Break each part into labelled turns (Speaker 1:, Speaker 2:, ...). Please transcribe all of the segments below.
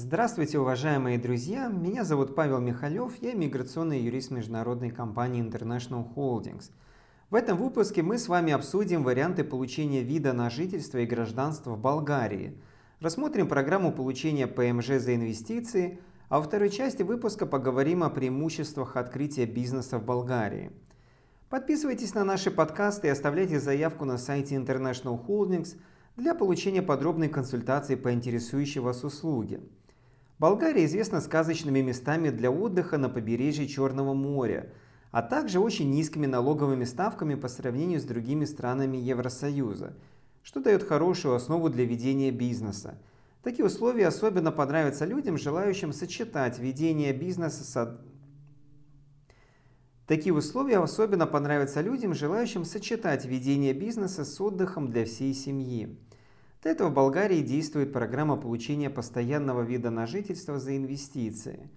Speaker 1: Здравствуйте, уважаемые друзья! Меня зовут Павел Михалев, я миграционный юрист международной компании International Holdings. В этом выпуске мы с вами обсудим варианты получения вида на жительство и гражданство в Болгарии, рассмотрим программу получения ПМЖ за инвестиции, а во второй части выпуска поговорим о преимуществах открытия бизнеса в Болгарии. Подписывайтесь на наши подкасты и оставляйте заявку на сайте International Holdings для получения подробной консультации по интересующей вас услуге. Болгария известна сказочными местами для отдыха на побережье Черного моря, а также очень низкими налоговыми ставками по сравнению с другими странами Евросоюза, что дает хорошую основу для ведения бизнеса. Такие условия особенно понравятся людям, желающим сочетать ведение бизнеса с Такие условия особенно понравятся людям, желающим сочетать ведение бизнеса с отдыхом для всей семьи. Для этого в Болгарии действует программа получения постоянного вида на жительство за инвестиции.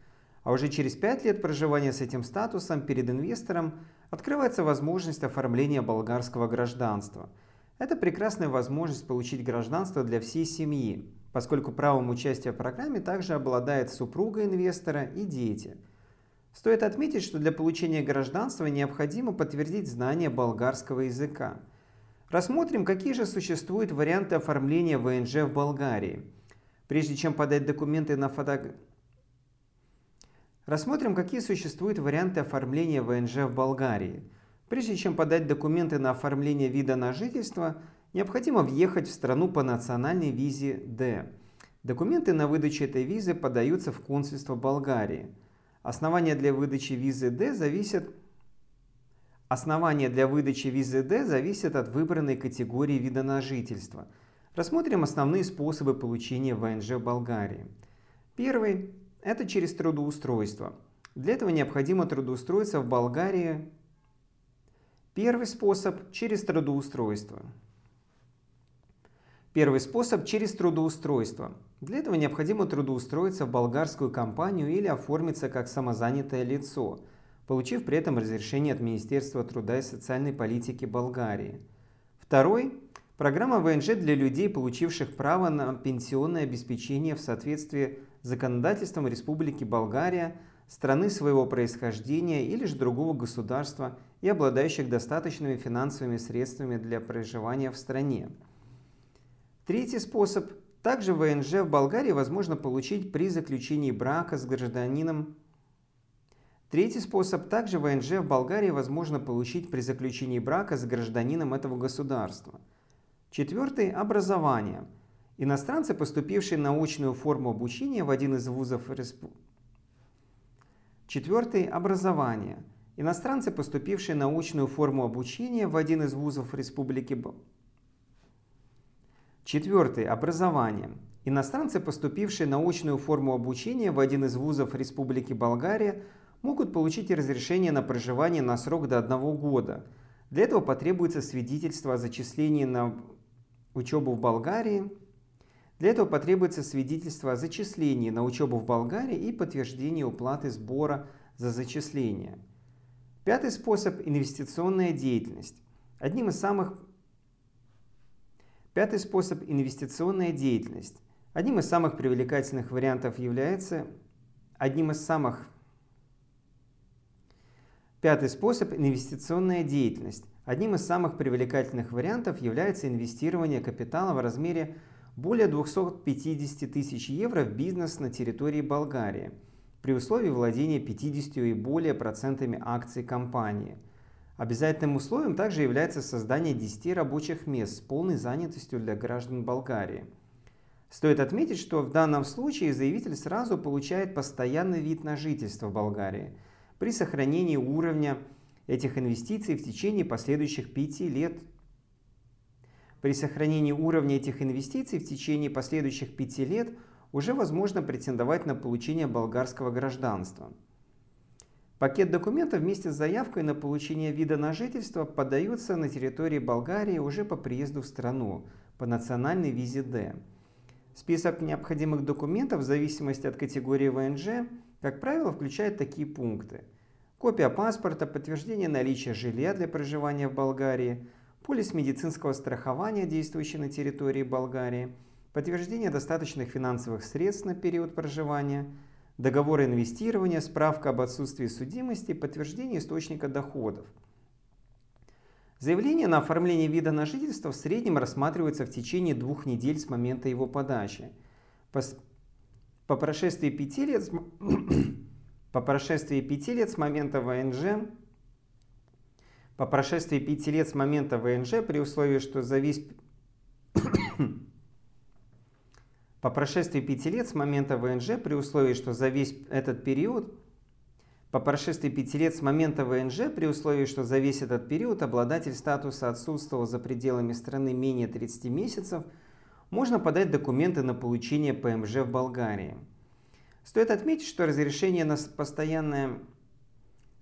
Speaker 1: А уже через 5 лет проживания с этим статусом перед инвестором открывается возможность оформления болгарского гражданства. Это прекрасная возможность получить гражданство для всей семьи, поскольку правом участия в программе также обладает супруга инвестора и дети. Стоит отметить, что для получения гражданства необходимо подтвердить знание болгарского языка – Рассмотрим, какие же существуют варианты оформления ВНЖ в Болгарии. Прежде чем подать документы на фото... Рассмотрим, какие существуют варианты оформления ВНЖ в Болгарии. Прежде чем подать документы на оформление вида на жительство, необходимо въехать в страну по национальной визе D. Документы на выдачу этой визы подаются в консульство Болгарии. Основания для выдачи визы D зависят Основания для выдачи визы D зависят от выбранной категории вида на жительство. Рассмотрим основные способы получения ВНЖ в Болгарии. Первый – это через трудоустройство. Для этого необходимо трудоустроиться в Болгарии. Первый способ – через трудоустройство. Первый способ – через трудоустройство. Для этого необходимо трудоустроиться в болгарскую компанию или оформиться как самозанятое лицо – получив при этом разрешение от Министерства труда и социальной политики Болгарии. Второй – программа ВНЖ для людей, получивших право на пенсионное обеспечение в соответствии с законодательством Республики Болгария, страны своего происхождения или же другого государства и обладающих достаточными финансовыми средствами для проживания в стране. Третий способ – также ВНЖ в Болгарии возможно получить при заключении брака с гражданином Третий способ. Также ВНЖ в Болгарии возможно получить при заключении брака с гражданином этого государства. Четвертый. Образование. Иностранцы, поступившие на очную форму обучения в один из вузов республики. Четвертый. Образование. Иностранцы, поступившие на очную форму обучения в один из вузов Республики. Четвертый. Образование. Иностранцы, поступившие на очную форму обучения в один из вузов Республики Болгария, могут получить разрешение на проживание на срок до одного года. Для этого потребуется свидетельство о зачислении на учебу в Болгарии. Для этого потребуется свидетельство о зачислении на учебу в Болгарии и подтверждение уплаты сбора за зачисление. Пятый способ – инвестиционная деятельность. Одним из самых Пятый способ – инвестиционная деятельность. Одним из самых привлекательных вариантов является одним из самых Пятый способ – инвестиционная деятельность. Одним из самых привлекательных вариантов является инвестирование капитала в размере более 250 тысяч евро в бизнес на территории Болгарии при условии владения 50 и более процентами акций компании. Обязательным условием также является создание 10 рабочих мест с полной занятостью для граждан Болгарии. Стоит отметить, что в данном случае заявитель сразу получает постоянный вид на жительство в Болгарии – при сохранении уровня этих инвестиций в течение последующих пяти лет. При сохранении уровня этих инвестиций в течение последующих пяти лет уже возможно претендовать на получение болгарского гражданства. Пакет документов вместе с заявкой на получение вида на жительство подаются на территории Болгарии уже по приезду в страну по национальной визе D. Список необходимых документов в зависимости от категории ВНЖ как правило, включает такие пункты. Копия паспорта, подтверждение наличия жилья для проживания в Болгарии, полис медицинского страхования, действующий на территории Болгарии, подтверждение достаточных финансовых средств на период проживания, договор инвестирования, справка об отсутствии судимости, подтверждение источника доходов. Заявление на оформление вида на жительство в среднем рассматривается в течение двух недель с момента его подачи. По, прошествии пяти лет по прошествии пяти лет с момента ВНЖ по прошествии пяти лет с момента ВНЖ при условии, что за весь по прошествии пяти лет с момента ВНЖ при условии, что за весь этот период по прошествии пяти лет с момента ВНЖ при условии, что за весь этот период обладатель статуса отсутствовал за пределами страны менее 30 месяцев, можно подать документы на получение ПМЖ в Болгарии. Стоит отметить, что разрешение на постоянное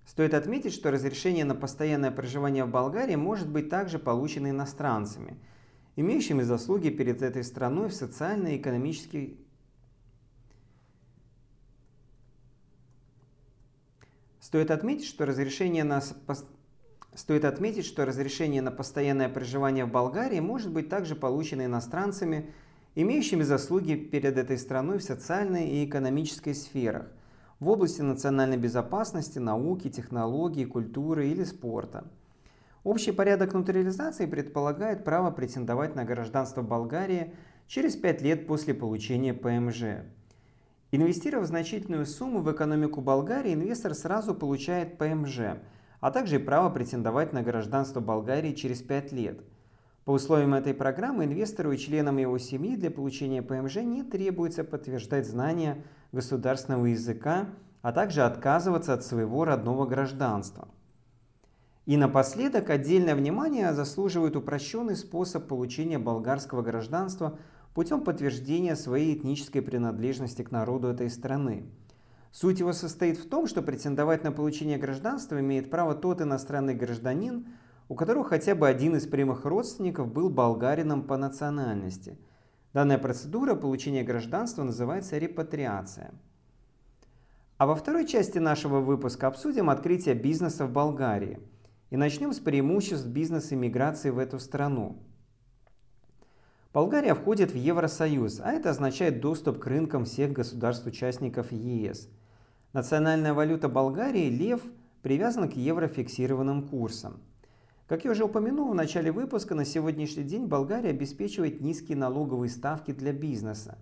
Speaker 1: Стоит отметить, что разрешение на постоянное проживание в Болгарии может быть также получено иностранцами – имеющими заслуги перед этой страной в социальной и экономической Стоит отметить, что разрешение на Стоит отметить, что разрешение на постоянное проживание в Болгарии может быть также получено иностранцами, имеющими заслуги перед этой страной в социальной и экономической сферах, в области национальной безопасности, науки, технологий, культуры или спорта – Общий порядок натурализации предполагает право претендовать на гражданство Болгарии через 5 лет после получения ПМЖ. Инвестировав значительную сумму в экономику Болгарии, инвестор сразу получает ПМЖ, а также право претендовать на гражданство Болгарии через 5 лет. По условиям этой программы инвестору и членам его семьи для получения ПМЖ не требуется подтверждать знания государственного языка, а также отказываться от своего родного гражданства – и напоследок отдельное внимание заслуживает упрощенный способ получения болгарского гражданства путем подтверждения своей этнической принадлежности к народу этой страны. Суть его состоит в том, что претендовать на получение гражданства имеет право тот иностранный гражданин, у которого хотя бы один из прямых родственников был болгарином по национальности. Данная процедура получения гражданства называется репатриация. А во второй части нашего выпуска обсудим открытие бизнеса в Болгарии – и начнем с преимуществ бизнес-иммиграции в эту страну. Болгария входит в Евросоюз, а это означает доступ к рынкам всех государств-участников ЕС. Национальная валюта Болгарии – лев привязана к еврофиксированным курсам. Как я уже упомянул в начале выпуска, на сегодняшний день Болгария обеспечивает низкие налоговые ставки для бизнеса,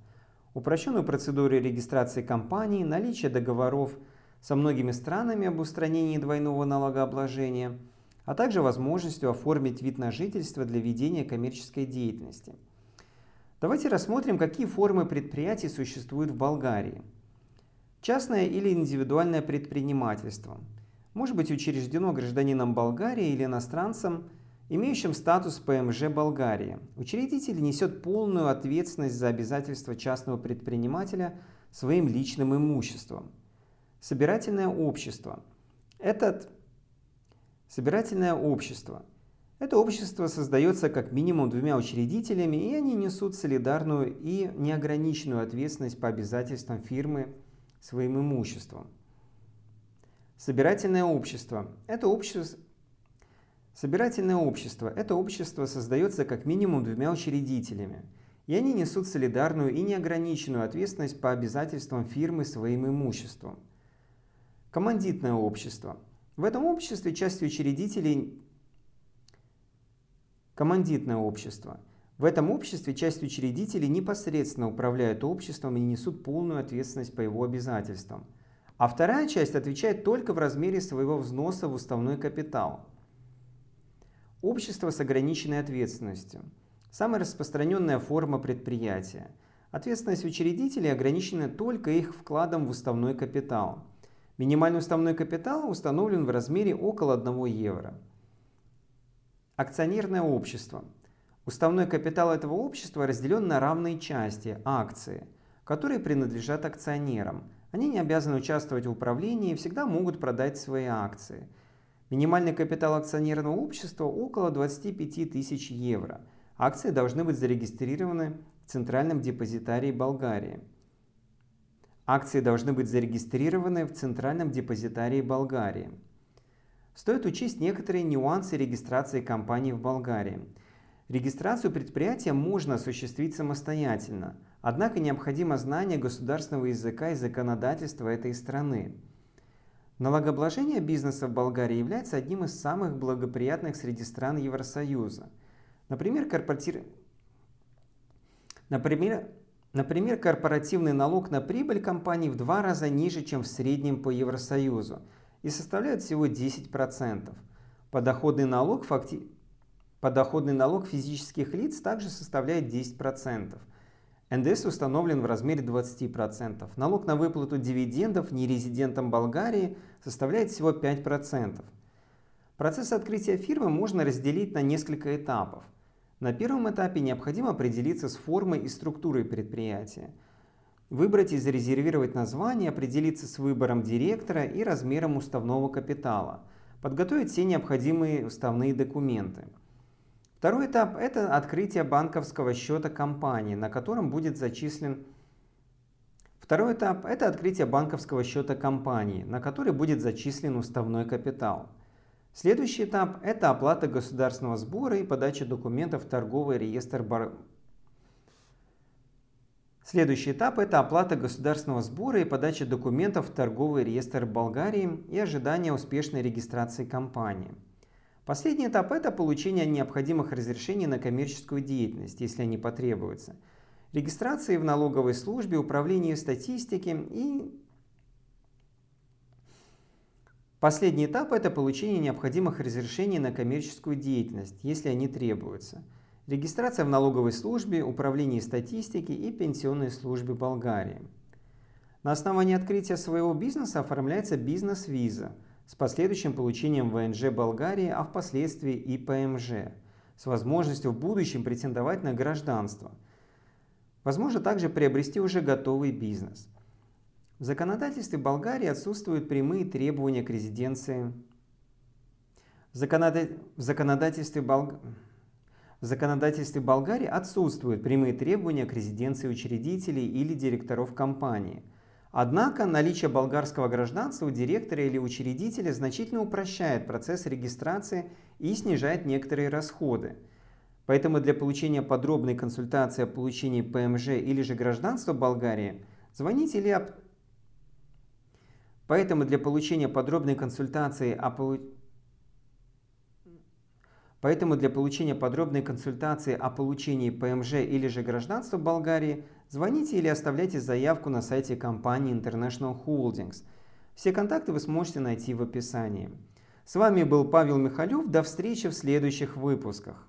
Speaker 1: упрощенную процедуру регистрации компаний, наличие договоров со многими странами об устранении двойного налогообложения – а также возможностью оформить вид на жительство для ведения коммерческой деятельности. Давайте рассмотрим, какие формы предприятий существуют в Болгарии. Частное или индивидуальное предпринимательство может быть учреждено гражданином Болгарии или иностранцем, имеющим статус ПМЖ Болгарии. Учредитель несет полную ответственность за обязательства частного предпринимателя своим личным имуществом. Собирательное общество. Этот Собирательное общество. Это общество создается как минимум двумя учредителями, и они несут солидарную и неограниченную ответственность по обязательствам фирмы своим имуществом. Собирательное общество. Это общество, Собирательное общество. Это общество создается как минимум двумя учредителями, и они несут солидарную и неограниченную ответственность по обязательствам фирмы своим имуществом. Командитное общество. В этом обществе частью учредителей командитное общество. В этом обществе часть учредителей непосредственно управляют обществом и несут полную ответственность по его обязательствам. А вторая часть отвечает только в размере своего взноса в уставной капитал. Общество с ограниченной ответственностью. Самая распространенная форма предприятия. Ответственность учредителей ограничена только их вкладом в уставной капитал – Минимальный уставной капитал установлен в размере около 1 евро. Акционерное общество. Уставной капитал этого общества разделен на равные части, акции, которые принадлежат акционерам. Они не обязаны участвовать в управлении и всегда могут продать свои акции. Минимальный капитал акционерного общества около 25 тысяч евро. Акции должны быть зарегистрированы в Центральном депозитарии Болгарии. Акции должны быть зарегистрированы в Центральном депозитарии Болгарии. Стоит учесть некоторые нюансы регистрации компаний в Болгарии. Регистрацию предприятия можно осуществить самостоятельно, однако необходимо знание государственного языка и законодательства этой страны. Налогообложение бизнеса в Болгарии является одним из самых благоприятных среди стран Евросоюза. Например, корпоратив... Например, Например, корпоративный налог на прибыль компании в два раза ниже, чем в среднем по Евросоюзу, и составляет всего 10%. Подоходный налог факти... Подоходный налог физических лиц также составляет 10%. НДС установлен в размере 20%. Налог на выплату дивидендов нерезидентам Болгарии составляет всего 5%. Процесс открытия фирмы можно разделить на несколько этапов. На первом этапе необходимо определиться с формой и структурой предприятия. Выбрать и зарезервировать название, определиться с выбором директора и размером уставного капитала. Подготовить все необходимые уставные документы. Второй этап – это открытие банковского счета компании, на котором будет зачислен Второй этап – это открытие банковского счета компании, на который будет зачислен уставной капитал. Следующий этап – это оплата государственного сбора и подача документов в торговый реестр бар... Следующий этап – это оплата государственного сбора и подача документов в торговый реестр Болгарии и ожидание успешной регистрации компании. Последний этап – это получение необходимых разрешений на коммерческую деятельность, если они потребуются, регистрации в налоговой службе, управлении статистики и Последний этап – это получение необходимых разрешений на коммерческую деятельность, если они требуются. Регистрация в налоговой службе, управлении статистики и пенсионной службе Болгарии. На основании открытия своего бизнеса оформляется бизнес-виза – с последующим получением ВНЖ Болгарии, а впоследствии и ПМЖ, с возможностью в будущем претендовать на гражданство. Возможно также приобрести уже готовый бизнес. В законодательстве Болгарии отсутствуют прямые требования к резиденции. В, законода... в законодательстве Болгарии в законодательстве Болгарии отсутствуют прямые требования к резиденции учредителей или директоров компании – Однако наличие болгарского гражданства у директора или учредителя значительно упрощает процесс регистрации и снижает некоторые расходы. Поэтому для получения подробной консультации о получении ПМЖ или же гражданства Болгарии звоните или. Поэтому для получения подробной консультации о получении Поэтому для получения подробной консультации о получении ПМЖ или же гражданства Болгарии звоните или оставляйте заявку на сайте компании International Holdings. Все контакты вы сможете найти в описании. С вами был Павел Михалев. До встречи в следующих выпусках.